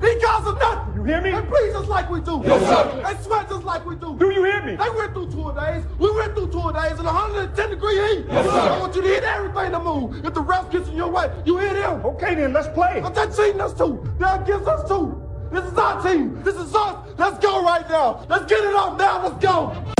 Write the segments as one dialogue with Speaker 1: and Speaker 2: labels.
Speaker 1: These of nothing.
Speaker 2: You hear me?
Speaker 1: They breathe just like we do.
Speaker 2: Yes, sir.
Speaker 1: They sweat just like we do.
Speaker 2: Do you hear me?
Speaker 1: They went through tour days. We went through tour days in 110 degree heat.
Speaker 2: Yes, sir.
Speaker 1: I want you to hit everything to move. If the ref gets in your way, you hit him.
Speaker 2: Okay, then let's play.
Speaker 1: But they're cheating us too. They're against us too. This is our team. This is us. Let's go right now. Let's get it off now. Let's go.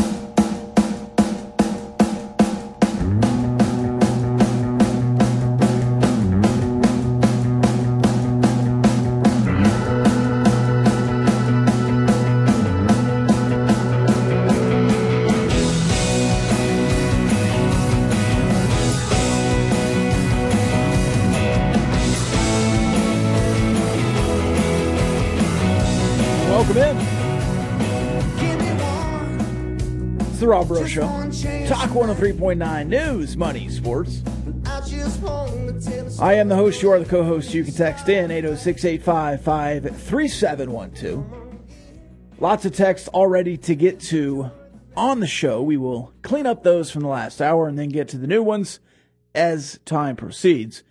Speaker 3: Rob Breaux Show. Talk 103.9 News, Money, Sports. I am the host. You are the co host. You can text in 806 855 3712. Lots of texts already to get to on the show. We will clean up those from the last hour and then get to the new ones as time proceeds.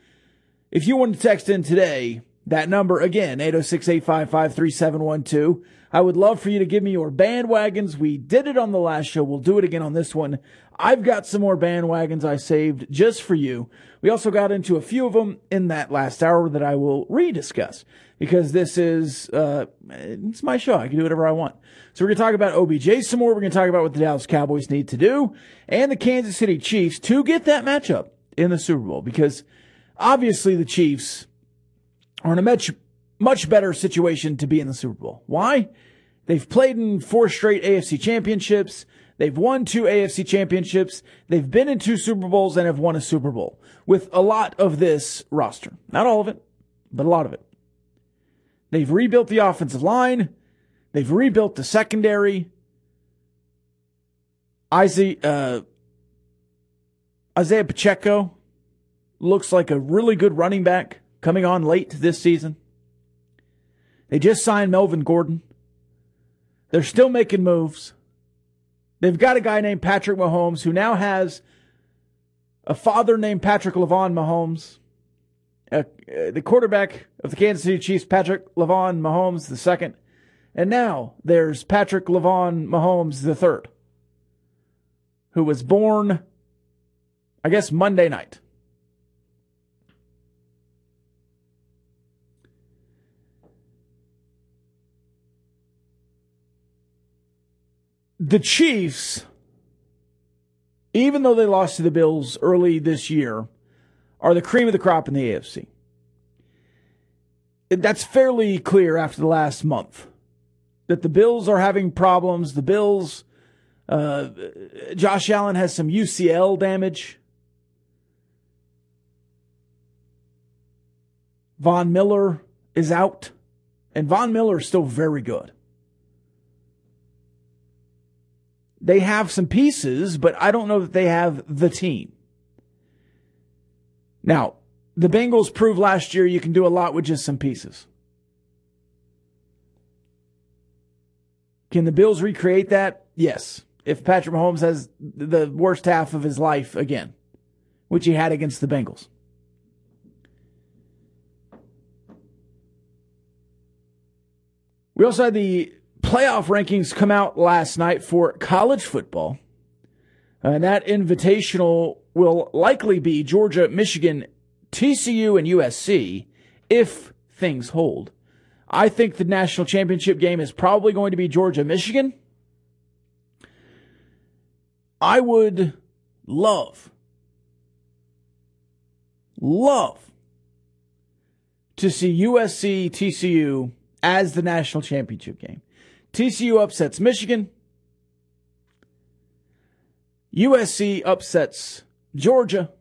Speaker 3: If you want to text in today, that number again, 806 855 3712. I would love for you to give me your bandwagons. We did it on the last show. We'll do it again on this one. I've got some more bandwagons I saved just for you. We also got into a few of them in that last hour that I will rediscuss because this is, uh, it's my show. I can do whatever I want. So we're going to talk about OBJ some more. We're going to talk about what the Dallas Cowboys need to do and the Kansas City Chiefs to get that matchup in the Super Bowl because obviously the Chiefs are in a much, much better situation to be in the Super Bowl. Why? They've played in four straight AFC championships. They've won two AFC championships. They've been in two Super Bowls and have won a Super Bowl with a lot of this roster. Not all of it, but a lot of it. They've rebuilt the offensive line. They've rebuilt the secondary. Isaiah, uh, Isaiah Pacheco looks like a really good running back coming on late this season. They just signed Melvin Gordon. They're still making moves. They've got a guy named Patrick Mahomes who now has a father named Patrick Lavon Mahomes. Uh, uh, the quarterback of the Kansas City Chiefs, Patrick Lavon Mahomes the second. And now there's Patrick Lavon Mahomes the third, who was born, I guess, Monday night. The Chiefs, even though they lost to the Bills early this year, are the cream of the crop in the AFC. That's fairly clear after the last month that the Bills are having problems. The Bills, uh, Josh Allen has some UCL damage. Von Miller is out, and Von Miller is still very good. They have some pieces, but I don't know that they have the team. Now, the Bengals proved last year you can do a lot with just some pieces. Can the Bills recreate that? Yes. If Patrick Mahomes has the worst half of his life again, which he had against the Bengals. We also had the playoff rankings come out last night for college football. Uh, and that invitational will likely be Georgia, Michigan, TCU, and USC if things hold. I think the national championship game is probably going to be Georgia, Michigan. I would love, love to see USC, TCU as the national championship game. TCU upsets Michigan. USC upsets Georgia.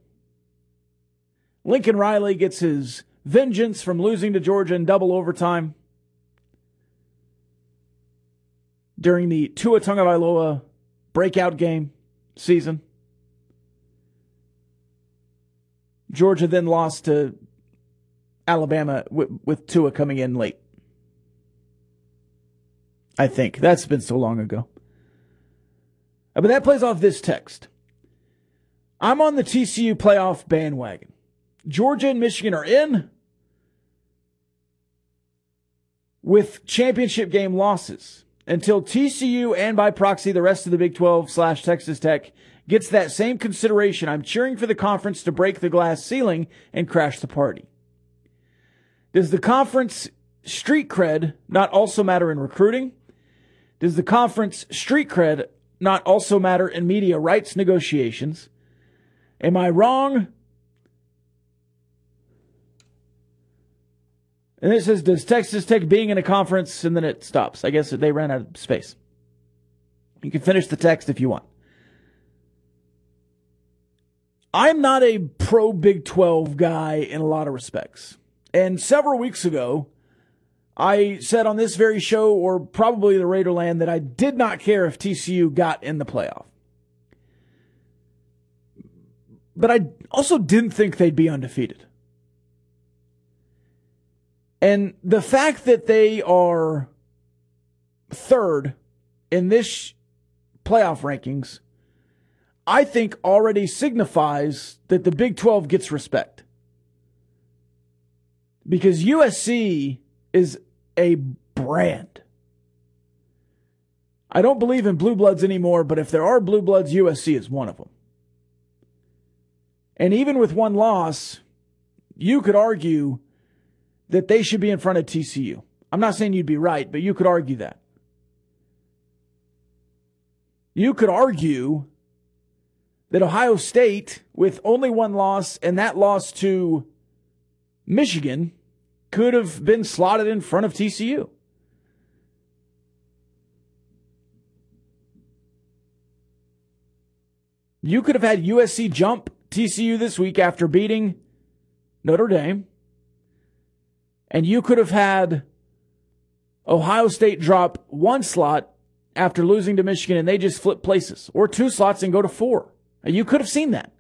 Speaker 3: Lincoln Riley gets his vengeance from losing to Georgia in double overtime during the Tua Tagovailoa breakout game season. Georgia then lost to Alabama with, with Tua coming in late. I think. That's been so long ago. Uh, but that plays off this text. I'm on the TCU playoff bandwagon. Georgia and Michigan are in with championship game losses until TCU and by proxy the rest of the Big 12 slash Texas Tech gets that same consideration. I'm cheering for the conference to break the glass ceiling and crash the party. Does the conference street cred not also matter in recruiting? Does the conference street cred not also matter in media rights negotiations? Am I wrong? And it says, does Texas Tech being in a conference, and then it stops. I guess they ran out of space. You can finish the text if you want. I'm not a pro Big 12 guy in a lot of respects. And several weeks ago, I said on this very show, or probably the Raiderland, that I did not care if TCU got in the playoff. But I also didn't think they'd be undefeated. And the fact that they are third in this playoff rankings, I think already signifies that the Big 12 gets respect. Because USC is a brand. I don't believe in blue bloods anymore, but if there are blue bloods, USC is one of them. And even with one loss, you could argue that they should be in front of TCU. I'm not saying you'd be right, but you could argue that. You could argue that Ohio State, with only one loss and that loss to Michigan, could have been slotted in front of TCU. You could have had USC jump TCU this week after beating Notre Dame. And you could have had Ohio State drop one slot after losing to Michigan and they just flip places, or two slots and go to four. You could have seen that.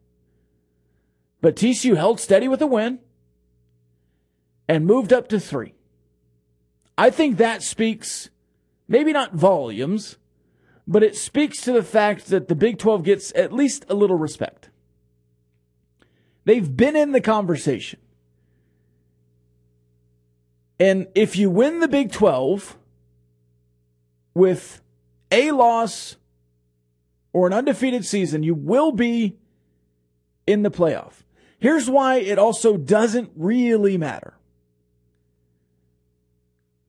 Speaker 3: But TCU held steady with a win and moved up to three. I think that speaks, maybe not volumes, but it speaks to the fact that the Big 12 gets at least a little respect. They've been in the conversation. And if you win the Big 12 with a loss or an undefeated season, you will be in the playoff. Here's why it also doesn't really matter.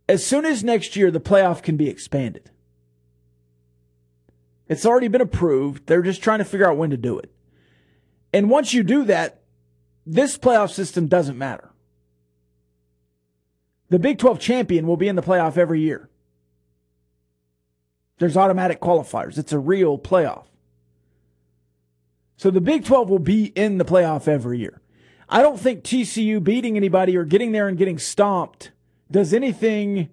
Speaker 3: As soon as next year, the playoff can be expanded. It's already been approved. They're just trying to figure out when to do it. And once you do that, this playoff system doesn't matter. The Big 12 champion will be in the playoff every year. There's automatic qualifiers. It's a real playoff. So the Big 12 will be in the playoff every year. I don't think TCU beating anybody or getting there and getting stomped does anything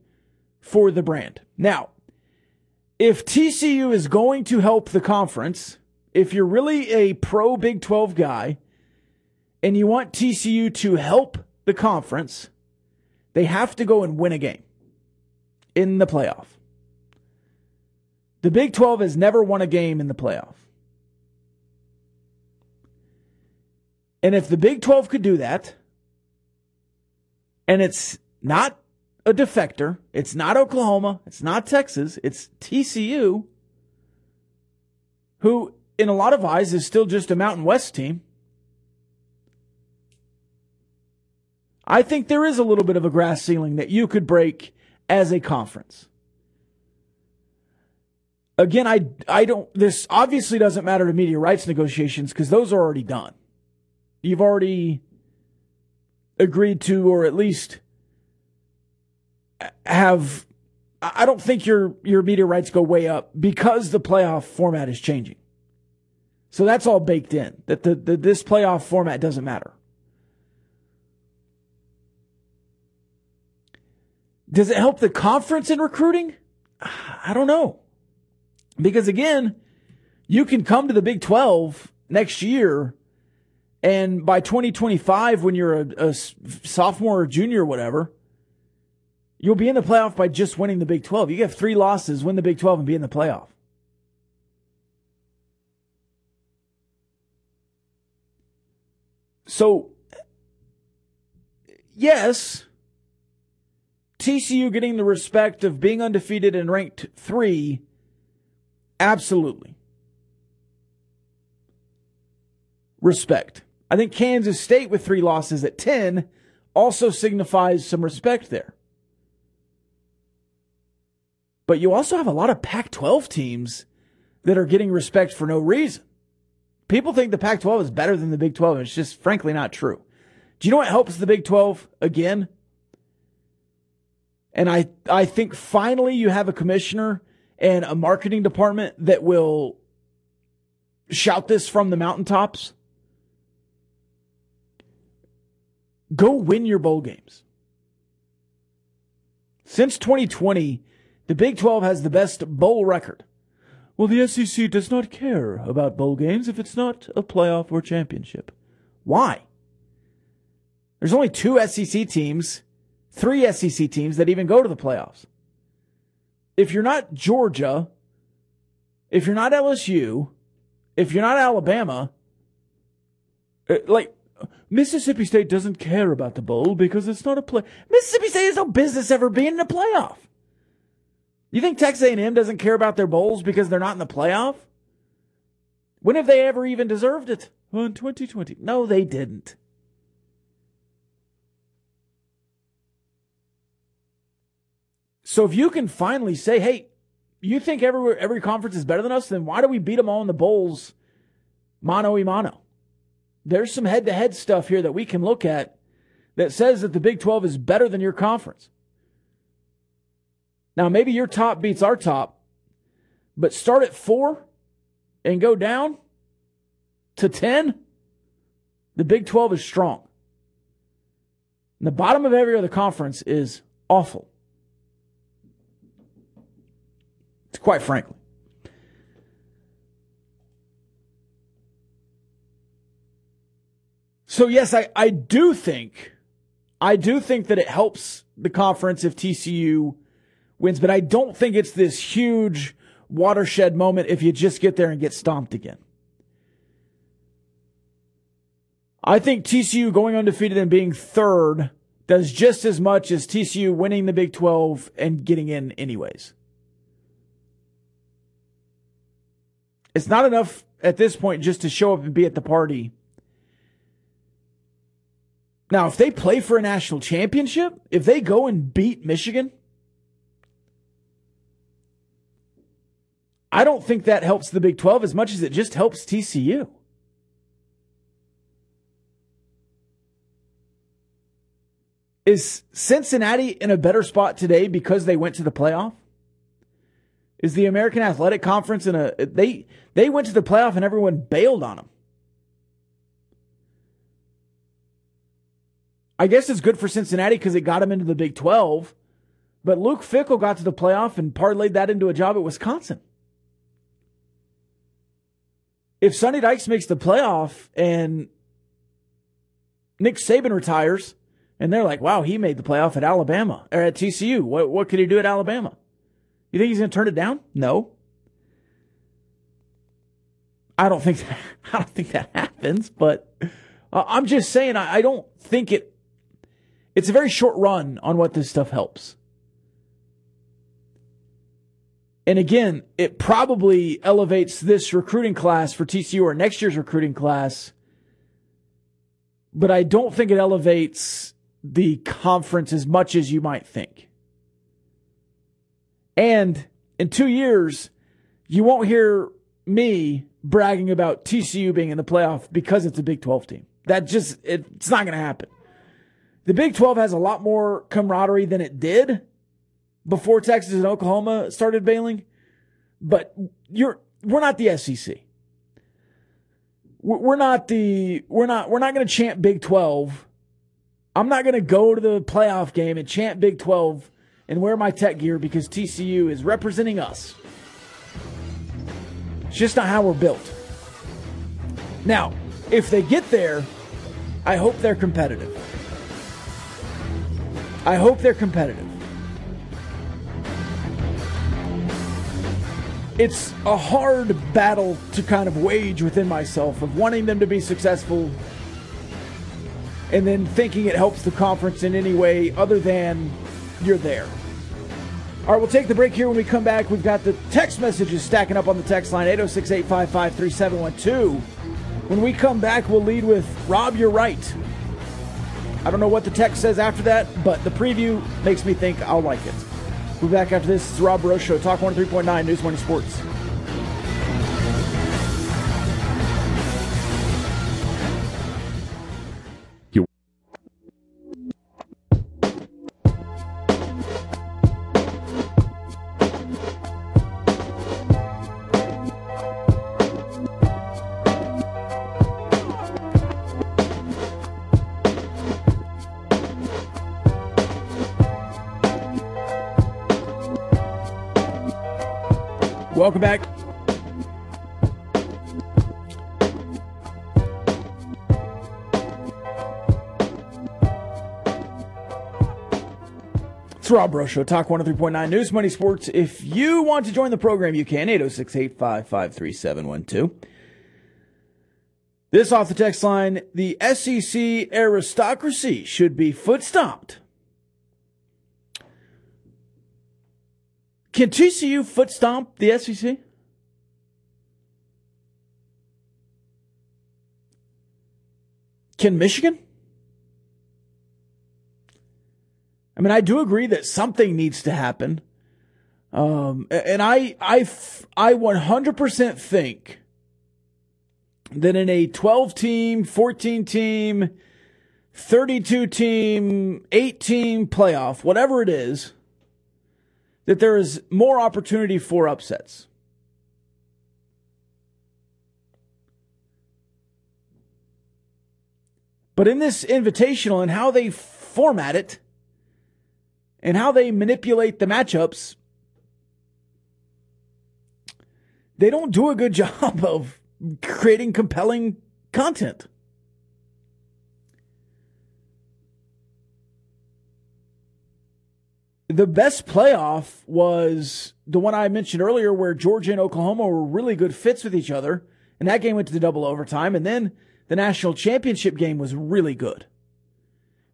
Speaker 3: for the brand. Now, if TCU is going to help the conference, if you're really a pro Big 12 guy and you want TCU to help the conference, they have to go and win a game in the playoff. The Big 12 has never won a game in the playoff. And if the Big 12 could do that, and it's not a defector, it's not Oklahoma, it's not Texas, it's TCU, who in a lot of eyes is still just a Mountain West team. I think there is a little bit of a grass ceiling that you could break as a conference. Again, I, I don't, this obviously doesn't matter to media rights negotiations because those are already done. You've already agreed to, or at least have, I don't think your, your media rights go way up because the playoff format is changing. So that's all baked in that the, the this playoff format doesn't matter. Does it help the conference in recruiting? I don't know. Because again, you can come to the Big 12 next year And by 2025, when you're a, a sophomore or junior or whatever, you'll be in the playoff by just winning the Big 12. You get three losses, win the Big 12, and be in the playoff. So, yes, TCU getting the respect of being undefeated and ranked three, absolutely. Respect. I think Kansas State with three losses at 10 also signifies some respect there. But you also have a lot of Pac 12 teams that are getting respect for no reason. People think the Pac 12 is better than the Big 12, and it's just frankly not true. Do you know what helps the Big 12 again? And I, I think finally you have a commissioner and a marketing department that will shout this from the mountaintops. Go win your bowl games. Since 2020, the Big 12 has the best bowl record. Well, the SEC does not care about bowl games if it's not a playoff or championship. Why? There's only two SEC teams, three SEC teams that even go to the playoffs. If you're not Georgia, if you're not LSU, if you're not Alabama, uh, like Mississippi State doesn't care about the bowl because it's not a play. Mississippi State has no business ever being in a playoff. You think Texas A&M doesn't care about their bowls because they're not in the playoff? When have they ever even deserved it? Well, in 2020. No, they didn't. So if you can finally say, hey, you think every every conference is better than us, then why do we beat them all in the bowls mano a mano? There's some head to head stuff here that we can look at that says that the Big 12 is better than your conference. Now, maybe your top beats our top, but start at four and go down to 10. The Big 12 is strong. And the bottom of every other conference is awful. It's quite frankly. So yes, I, I do think, I do think that it helps the conference if TCU wins, but I don't think it's this huge watershed moment if you just get there and get stomped again. I think TCU going undefeated and being third does just as much as TCU winning the Big 12 and getting in anyways. It's not enough at this point just to show up and be at the party. Now, if they play for a national championship, if they go and beat Michigan, I don't think that helps the Big 12 as much as it just helps TCU. Is Cincinnati in a better spot today because they went to the playoff? Is the American Athletic Conference in a they they went to the playoff and everyone bailed on them. I guess it's good for Cincinnati because it got them into the Big 12, but Luke Fickell got to the playoff and parlayed that into a job at Wisconsin if Sonny Dykes makes the playoff and Nick Saban retires, and they're like, wow, he made the playoff at Alabama or at TCU. What, what could he do at Alabama? You think he's going to turn it down? No. I don't think that, I don't think that happens, but uh, I'm just saying I, I don't think it. It's a very short run on what this stuff helps. And again, it probably elevates this recruiting class for TCU or next year's recruiting class. But I don't think it elevates the conference as much as you might think. And in two years, you won't hear me bragging about TCU being in the playoff because it's a Big 12 team. That just, it, it's not going to happen. The Big 12 has a lot more camaraderie than it did before Texas and Oklahoma started bailing, but you're we're not the SEC. We're not the we're not we're not going to chant Big 12. I'm not going to go to the playoff game and chant Big 12 and wear my tech gear because TCU is representing us. It's just not how we're built. Now, if they get there I hope they're competitive. I hope they're competitive. It's a hard battle to kind of wage within myself of wanting them to be successful and then thinking it helps the conference in any way other than you're there. All right, we'll take the break here. When we come back, we've got the text messages stacking up on the text line 806 855 3712. When we come back, we'll lead with Rob, you're right. I don't know what the text says after that, but the preview makes me think I'll like it. We'll be back after this. It's Rob Breaux Show, Talk 103.9 News Money Sports. Welcome back. It's Rob Breaux Show, Talk 103.9 News Money Sports. If you want to join the program, you can. 806 855 3712. This off the text line the SEC aristocracy should be foot stomped. Can TCU foot stomp the SEC? Can Michigan? I mean, I do agree that something needs to happen. Um, and I, I, I 100% think that in a 12 team, 14 team, 32 team, 8 team playoff, whatever it is, that there is more opportunity for upsets. But in this invitational and how they format it and how they manipulate the matchups, they don't do a good job of creating compelling content. The best playoff was the one I mentioned earlier where Georgia and Oklahoma were really good fits with each other. And that game went to the double overtime. And then the national championship game was really good.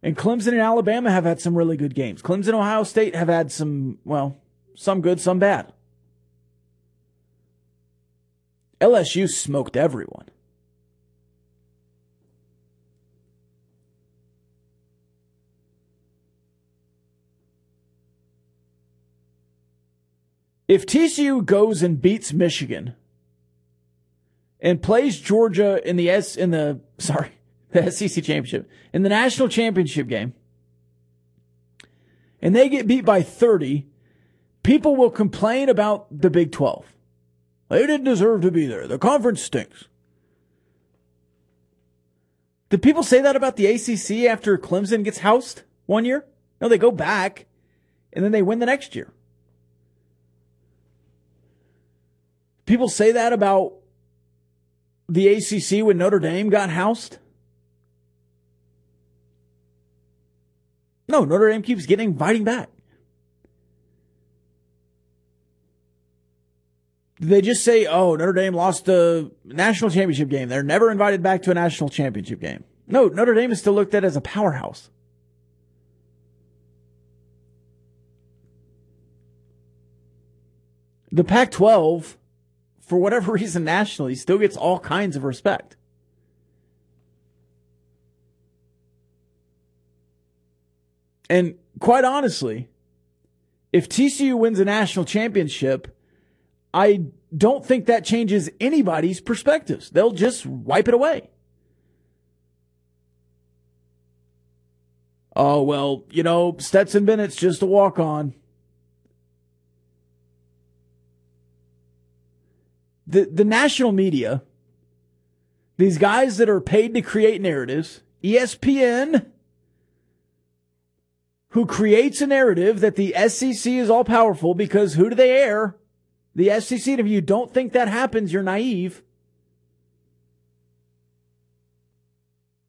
Speaker 3: And Clemson and Alabama have had some really good games. Clemson and Ohio State have had some, well, some good, some bad. LSU smoked everyone. If TCU goes and beats Michigan and plays Georgia in the S in the sorry, the SEC championship, in the national championship game, and they get beat by 30, people will complain about the Big 12. They didn't deserve to be there. The conference stinks. Did people say that about the ACC after Clemson gets housed one year? No, they go back and then they win the next year. People say that about the ACC when Notre Dame got housed. No, Notre Dame keeps getting inviting back. They just say, oh, Notre Dame lost the national championship game. They're never invited back to a national championship game. No, Notre Dame is still looked at as a powerhouse. The Pac 12 for whatever reason nationally, still gets all kinds of respect. And quite honestly, if TCU wins a national championship, I don't think that changes anybody's perspectives. They'll just wipe it away. Oh, well, you know, Stetson Bennett's just a walk on. The, the national media, these guys that are paid to create narratives, ESPN, who creates a narrative that the SEC is all powerful because who do they air? The SEC. And if you don't think that happens, you're naive.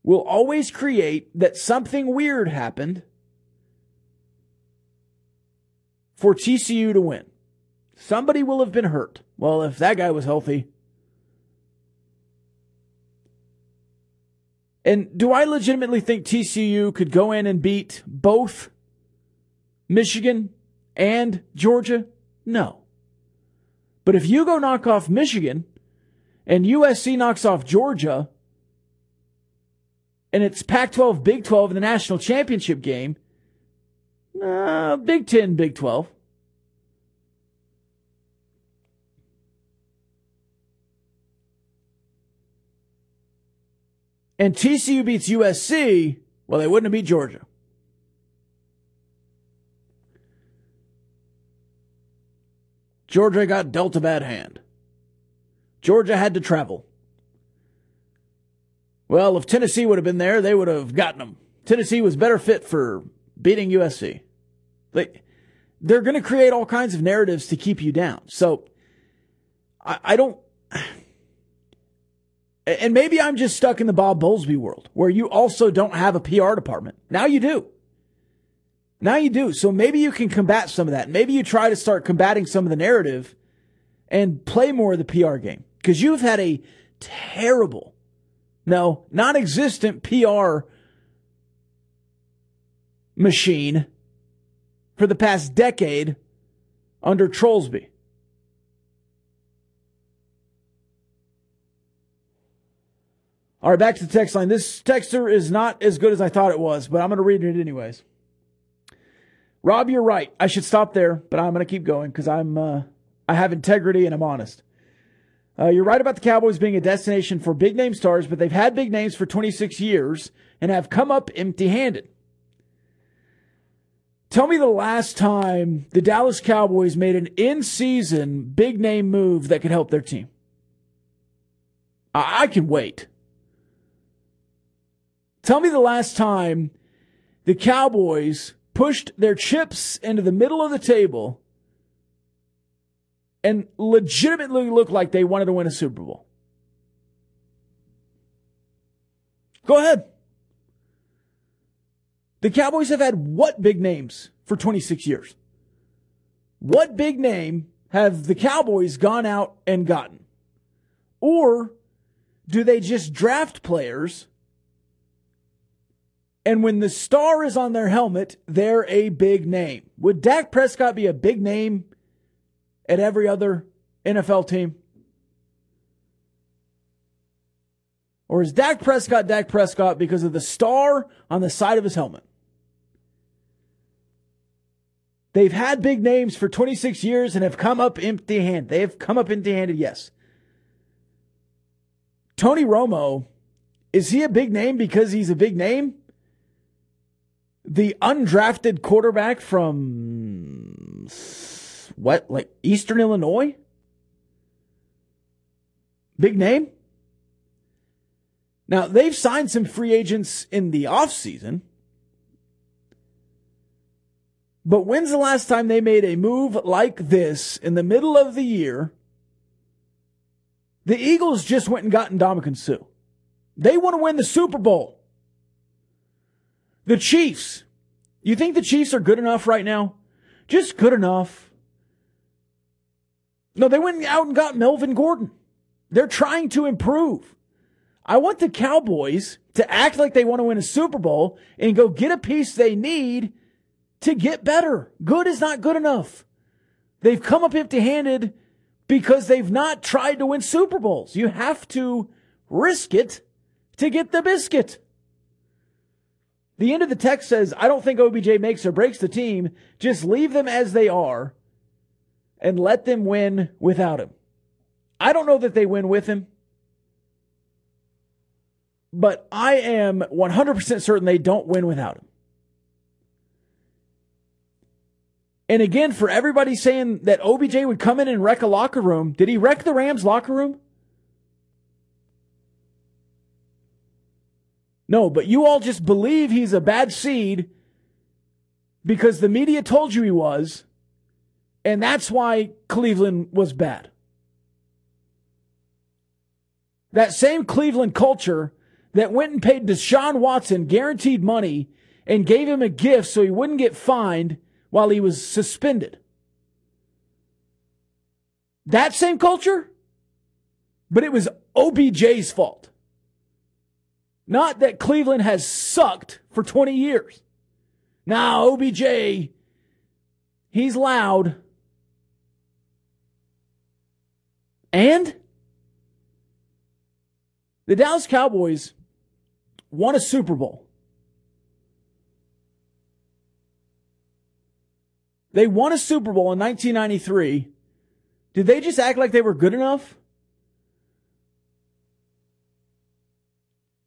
Speaker 3: will always create that something weird happened for TCU to win. Somebody will have been hurt. Well, if that guy was healthy. And do I legitimately think TCU could go in and beat both Michigan and Georgia? No. But if you go knock off Michigan and USC knocks off Georgia, and it's Pac 12, Big 12 in the national championship game, uh, Big 10, Big 12. And TCU beats USC, well, they wouldn't have beat Georgia. Georgia got dealt a bad hand. Georgia had to travel. Well, if Tennessee would have been there, they would have gotten them. Tennessee was better fit for beating USC. They, they're going to create all kinds of narratives to keep you down. So I, I don't. And maybe I'm just stuck in the Bob Bowlesby world where you also don't have a PR department. Now you do. Now you do. So maybe you can combat some of that. Maybe you try to start combating some of the narrative and play more of the PR game because you've had a terrible, no, non existent PR machine for the past decade under Trollsby. All right, back to the text line. This texter is not as good as I thought it was, but I'm going to read it anyways. Rob, you're right. I should stop there, but I'm going to keep going because I'm uh, I have integrity and I'm honest. Uh, you're right about the Cowboys being a destination for big name stars, but they've had big names for 26 years and have come up empty handed. Tell me the last time the Dallas Cowboys made an in season big name move that could help their team. I-, I can wait. Tell me the last time the Cowboys pushed their chips into the middle of the table and legitimately looked like they wanted to win a Super Bowl. Go ahead. The Cowboys have had what big names for 26 years? What big name have the Cowboys gone out and gotten? Or do they just draft players and when the star is on their helmet, they're a big name. Would Dak Prescott be a big name at every other NFL team? Or is Dak Prescott Dak Prescott because of the star on the side of his helmet? They've had big names for 26 years and have come up empty handed. They have come up empty handed, yes. Tony Romo, is he a big name because he's a big name? The undrafted quarterback from what, like Eastern Illinois? Big name? Now, they've signed some free agents in the offseason. But when's the last time they made a move like this in the middle of the year? The Eagles just went and got Ndamukong Suh. They want to win the Super Bowl. The Chiefs. You think the Chiefs are good enough right now? Just good enough. No, they went out and got Melvin Gordon. They're trying to improve. I want the Cowboys to act like they want to win a Super Bowl and go get a piece they need to get better. Good is not good enough. They've come up empty handed because they've not tried to win Super Bowls. You have to risk it to get the biscuit. The end of the text says, I don't think OBJ makes or breaks the team. Just leave them as they are and let them win without him. I don't know that they win with him, but I am 100% certain they don't win without him. And again, for everybody saying that OBJ would come in and wreck a locker room, did he wreck the Rams locker room? No, but you all just believe he's a bad seed because the media told you he was, and that's why Cleveland was bad. That same Cleveland culture that went and paid Deshaun Watson guaranteed money and gave him a gift so he wouldn't get fined while he was suspended. That same culture? But it was OBJ's fault. Not that Cleveland has sucked for 20 years. Now, OBJ, he's loud. And the Dallas Cowboys won a Super Bowl. They won a Super Bowl in 1993. Did they just act like they were good enough?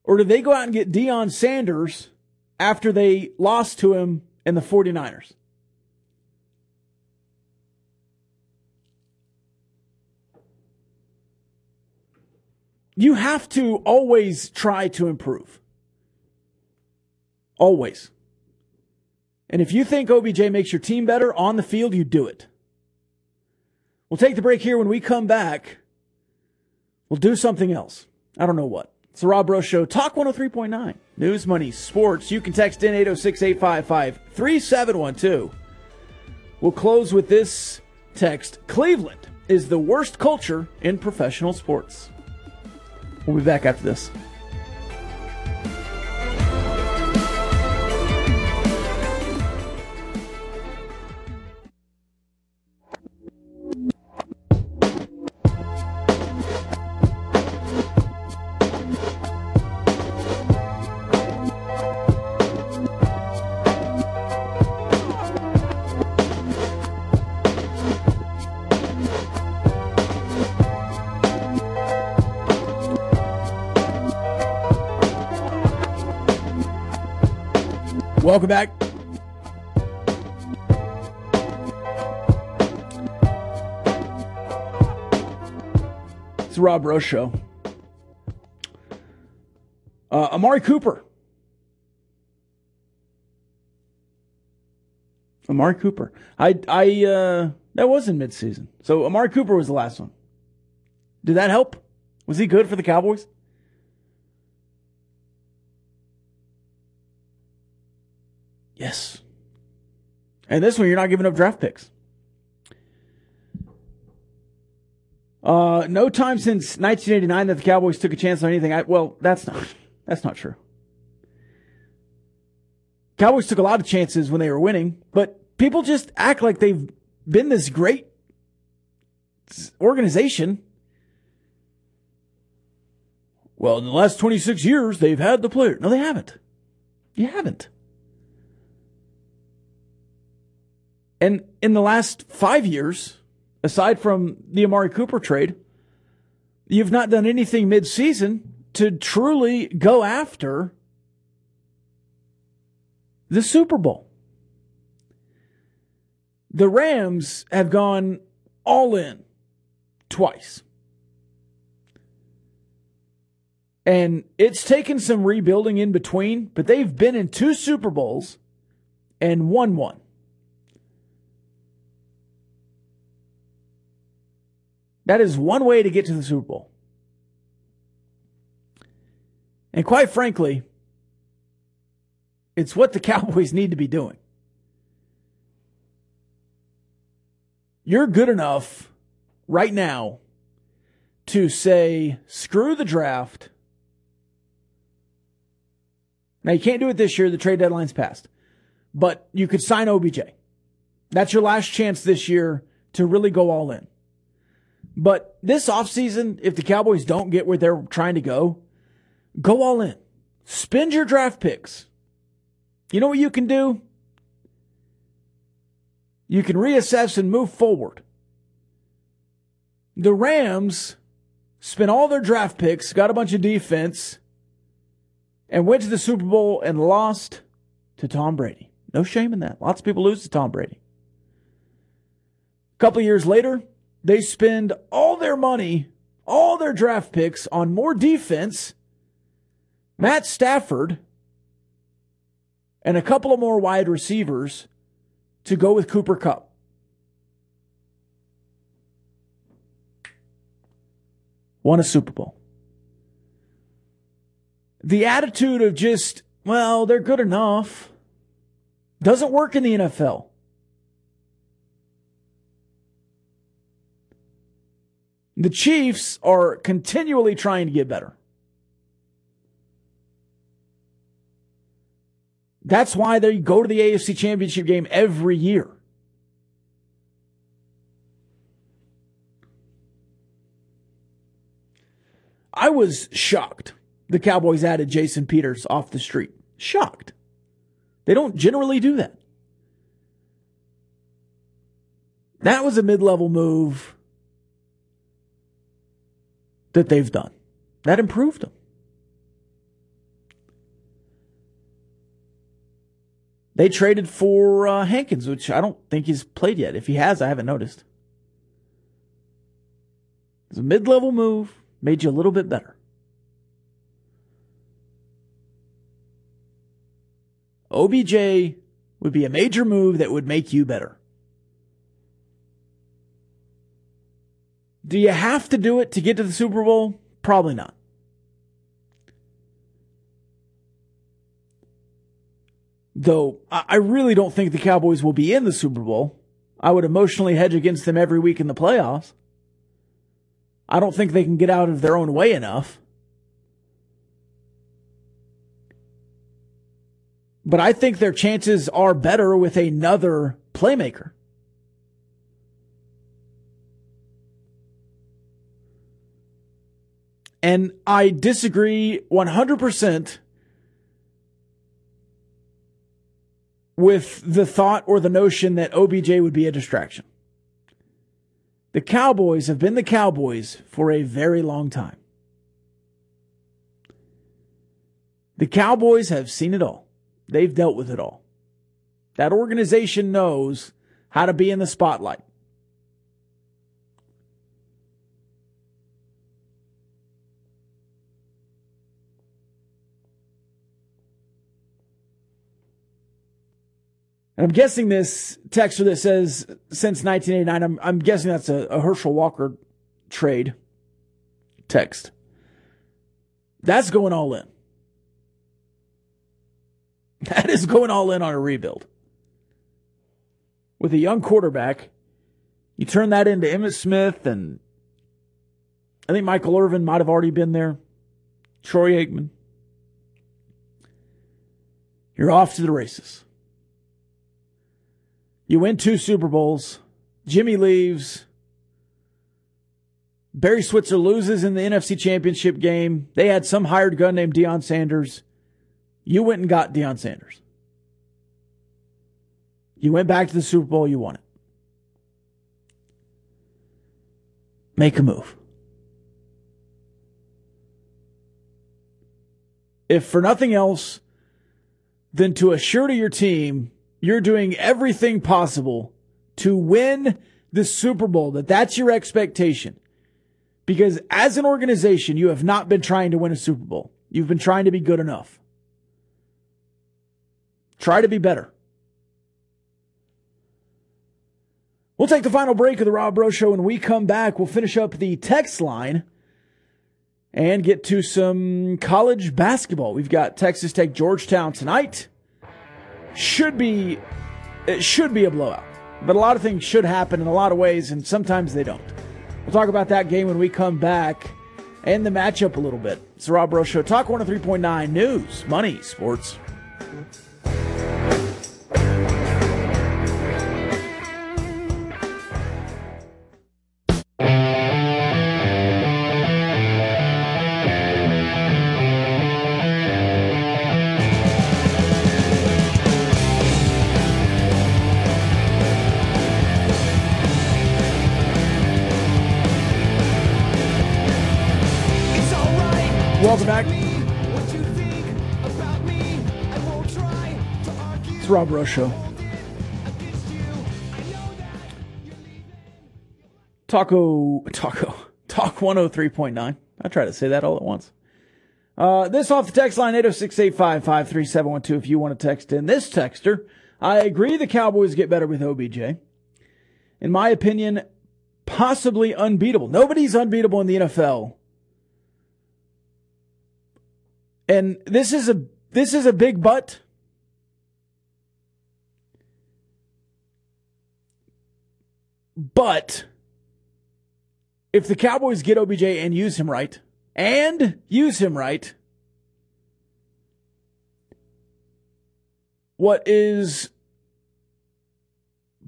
Speaker 3: Or did they go out and get Deion Sanders after they lost to him in the 49ers? You have to always try to improve. Always. And if you think OBJ makes your team better on the field, you do it. We'll take the break here. When we come back, we'll do something else. I don't know what. It's the Rob Breaux Show, Talk 103.9. News, money, sports. You can text in 806 855 3712. We'll close with this text Cleveland is the worst culture in professional sports. We'll be back after this. Welcome back. It's the Rob Breaux Show. Uh, Amari Cooper. Amari Cooper. I I uh, that was in midseason. So Amari Cooper was the last one. Did that help? Was he good for the Cowboys? Yes. And this one, you're not giving up draft picks. Uh, no time since 1989 that the Cowboys took a chance on anything. I, well, that's not that's not true. Cowboys took a lot of chances when they were winning, but people just act like they've been this great organization. Well, in the last 26 years, they've had the player. No, they haven't. You haven't. And in the last five years, aside from the Amari Cooper trade, you've not done anything midseason to truly go after the Super Bowl. The Rams have gone all in twice. And it's taken some rebuilding in between, but they've been in two Super Bowls and won one. That is one way to get to the Super Bowl. And quite frankly, it's what the Cowboys need to be doing. You're good enough right now to say, screw the draft. Now, you can't do it this year. The trade deadline's passed. But you could sign OBJ. That's your last chance this year to really go all in. But this offseason, if the Cowboys don't get where they're trying to go, go all in. Spend your draft picks. You know what you can do? You can reassess and move forward. The Rams spent all their draft picks, got a bunch of defense, and went to the Super Bowl and lost to Tom Brady. No shame in that. Lots of people lose to Tom Brady. A couple years later, they spend all their money, all their draft picks on more defense, Matt Stafford, and a couple of more wide receivers to go with Cooper Kupp. Won a Super Bowl. the attitude of just, well, they're good enough doesn't work in the NFL. The Chiefs are continually trying to get better. That's why they go to the AFC Championship game every year. I was shocked the Cowboys added Jason Peters off the street. Shocked. They don't generally do that. That was a mid level move that they've done. That improved them. They traded for uh, Hankins, which I don't think he's played yet. If he has, I haven't noticed. It's a mid level move, made you a little bit better. OBJ would be a major move that would make you better. Do you have to do it to get to the Super Bowl? Probably not. Though I really don't think the Cowboys will be in the Super Bowl. I would emotionally hedge against them every week in the playoffs. I don't think they can get out of their own way enough. But I think their chances are better with another playmaker. And I disagree 100% with the thought or the notion that OBJ would be a distraction. The Cowboys have been the Cowboys for a very long time. The Cowboys have seen it all. They've dealt with it all. That organization knows how to be in the spotlight. And I'm guessing this texter that says since 1989, I'm, I'm guessing that's a, a Herschel Walker trade text. That's going all in. That is going all in on a rebuild. With a young quarterback, you turn that into Emmitt Smith, and I think Michael Irvin might have already been there. Troy Aikman. You're off to the races. You win two Super Bowls. Jimmy leaves. Barry Switzer loses in the NFC Championship game. They had some hired gun named Deion Sanders. You went and got Deion Sanders. You went back to the Super Bowl, you won it. Make a move. If for nothing else than to assure to your team you're doing everything possible to win the Super Bowl, that that's your expectation. Because as an organization, you have not been trying to win a Super Bowl. You've been trying to be good enough. Try to be better. We'll take the final break of the Rob Breaux Show. When we come back, we'll finish up the text line and get to some college basketball. We've got Texas Tech Georgetown tonight. Should be it should be a blowout. But a lot of things should happen in a lot of ways, and sometimes they don't. We'll talk about that game when we come back and the matchup a little bit. It's the Rob Breaux Show. Talk 103.9 News, Money, Sports. Rob Breaux Show. Taco, Taco, Talk 103.9. I try to say that all at once. Uh, this off the text line 806 if you want to text in. This texter, I agree the Cowboys get better with OBJ. In my opinion, possibly unbeatable. Nobody's unbeatable in the NFL And this is a this is a big but. But if the Cowboys get OBJ and use him right, and use him right, what is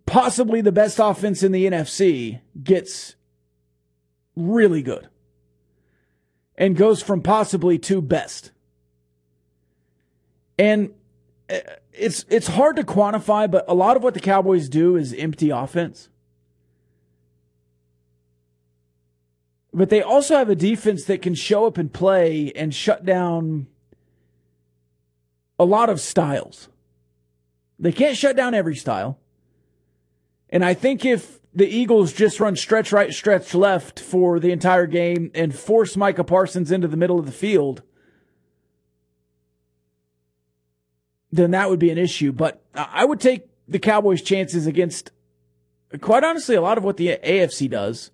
Speaker 3: possibly the best offense in the NFC gets really good and goes from possibly to best. And uh, it's it's hard to quantify, but a lot of what the Cowboys do is empty offense. But they also have a defense that can show up and play and shut down a lot of styles. They can't shut down every style. And I think if the Eagles just run stretch right, stretch left for the entire game and force Micah Parsons into the middle of the field, then that would be an issue. But I would take the Cowboys' chances against, quite honestly, a lot of what the AFC does.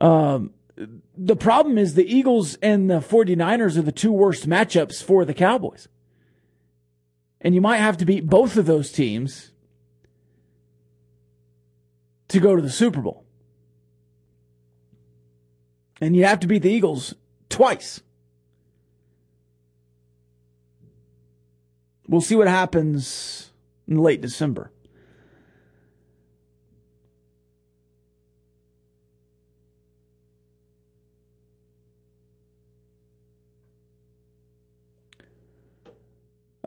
Speaker 3: Um, the problem is the Eagles and the 49ers are the two worst matchups for the Cowboys. And you might have to beat both of those teams to go to the Super Bowl. And you have to beat the Eagles twice. We'll see what happens in late December.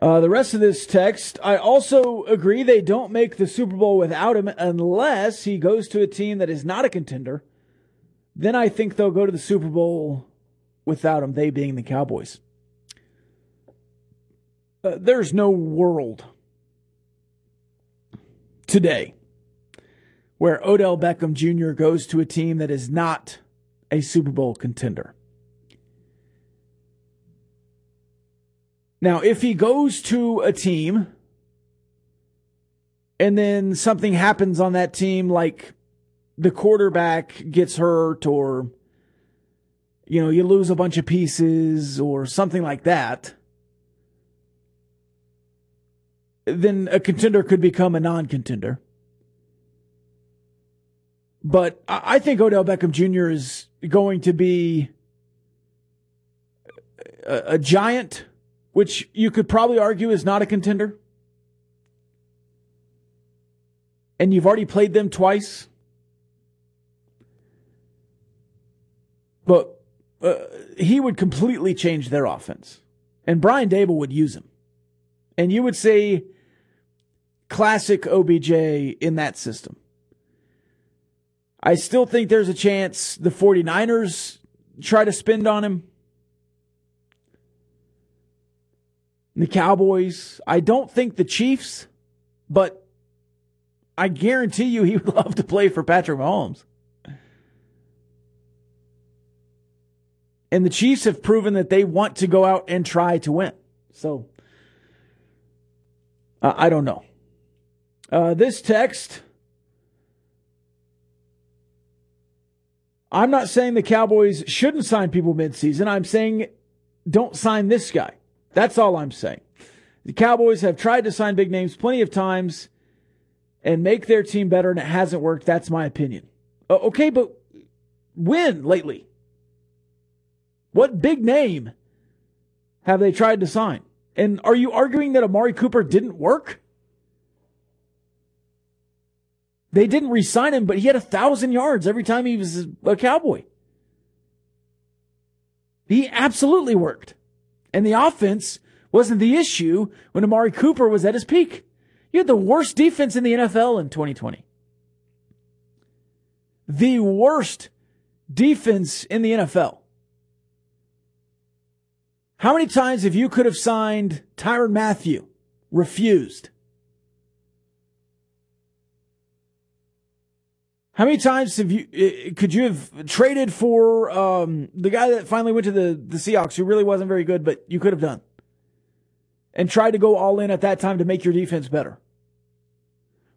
Speaker 3: Uh, the rest of this text, I also agree they don't make the Super Bowl without him unless he goes to a team that is not a contender. Then I think they'll go to the Super Bowl without him, they being the Cowboys. Uh, there's no world today where Odell Beckham Jr. goes to a team that is not a Super Bowl contender. Now, if he goes to a team and then something happens on that team, like the quarterback gets hurt or, you know, you lose a bunch of pieces or something like that, then a contender could become a non contender. But I think Odell Beckham Jr. is going to be a, a giant which you could probably argue is not a contender. And you've already played them twice. But uh, he would completely change their offense. And Brian Daboll would use him. And you would say classic OBJ in that system. I still think there's a chance the 49ers try to spend on him. The Cowboys. I don't think the Chiefs, but I guarantee you he would love to play for Patrick Mahomes. And the Chiefs have proven that they want to go out and try to win. So, uh, I don't know. Uh, this text. I'm not saying the Cowboys shouldn't sign people midseason. I'm saying don't sign this guy. That's all I'm saying. The Cowboys have tried to sign big names plenty of times and make their team better, and it hasn't worked. That's my opinion. Okay, but when lately? What big name have they tried to sign? And are you arguing that Amari Cooper didn't work? They didn't re-sign him, but he had a thousand yards every time he was a cowboy. He absolutely worked. And the offense wasn't the issue when Amari Cooper was at his peak. You had the worst defense in the NFL in 2020. The worst defense in the NFL. How many times have you could have signed Tyrann Mathieu? Refused. How many times have you uh, could you have traded for um, the guy that finally went to the the Seahawks, who really wasn't very good, but you could have done, and tried to go all in at that time to make your defense better?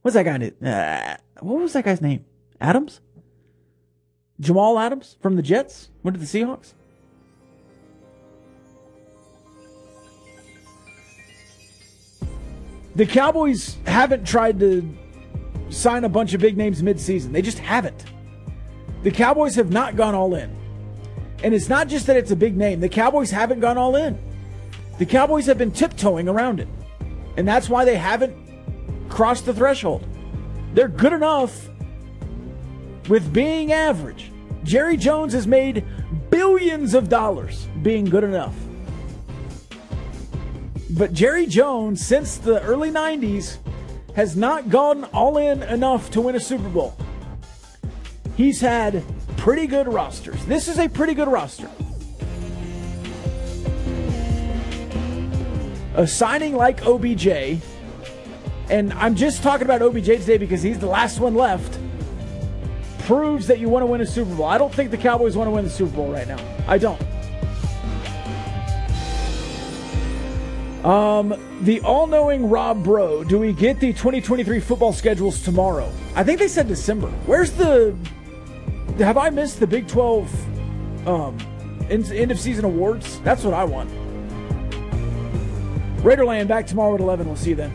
Speaker 3: What's that guy? Uh, what was that guy's name? Adams, Jamal Adams from the Jets went to the Seahawks. The Cowboys haven't tried to sign a bunch of big names midseason. They just haven't. The Cowboys have not gone all in. And it's not just that it's a big name, the Cowboys haven't gone all in. The Cowboys have been tiptoeing around it. And that's why they haven't crossed the threshold. They're good enough with being average. Jerry Jones has made billions of dollars being good enough. But Jerry Jones, since the early 90s, has not gone all in enough to win a Super Bowl. He's had pretty good rosters. This is a pretty good roster. A signing like OBJ, and I'm just talking about OBJ today because he's the last one left, proves that you want to win a Super Bowl. I don't think the Cowboys want to win the Super Bowl right now. I don't. Um, the all-knowing Rob Breaux. Do we get the 2023 football schedules tomorrow? I think they said December. Where's the? Have I missed the Big 12 um, end of season awards? That's what I want. Raiderland back tomorrow at 11. We'll see you then.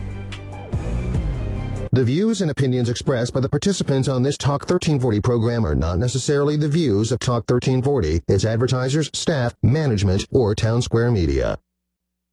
Speaker 4: The views and opinions expressed by the participants on this Talk 1340 program are not necessarily the views of Talk 1340, its advertisers, staff, management, or Town Square Media.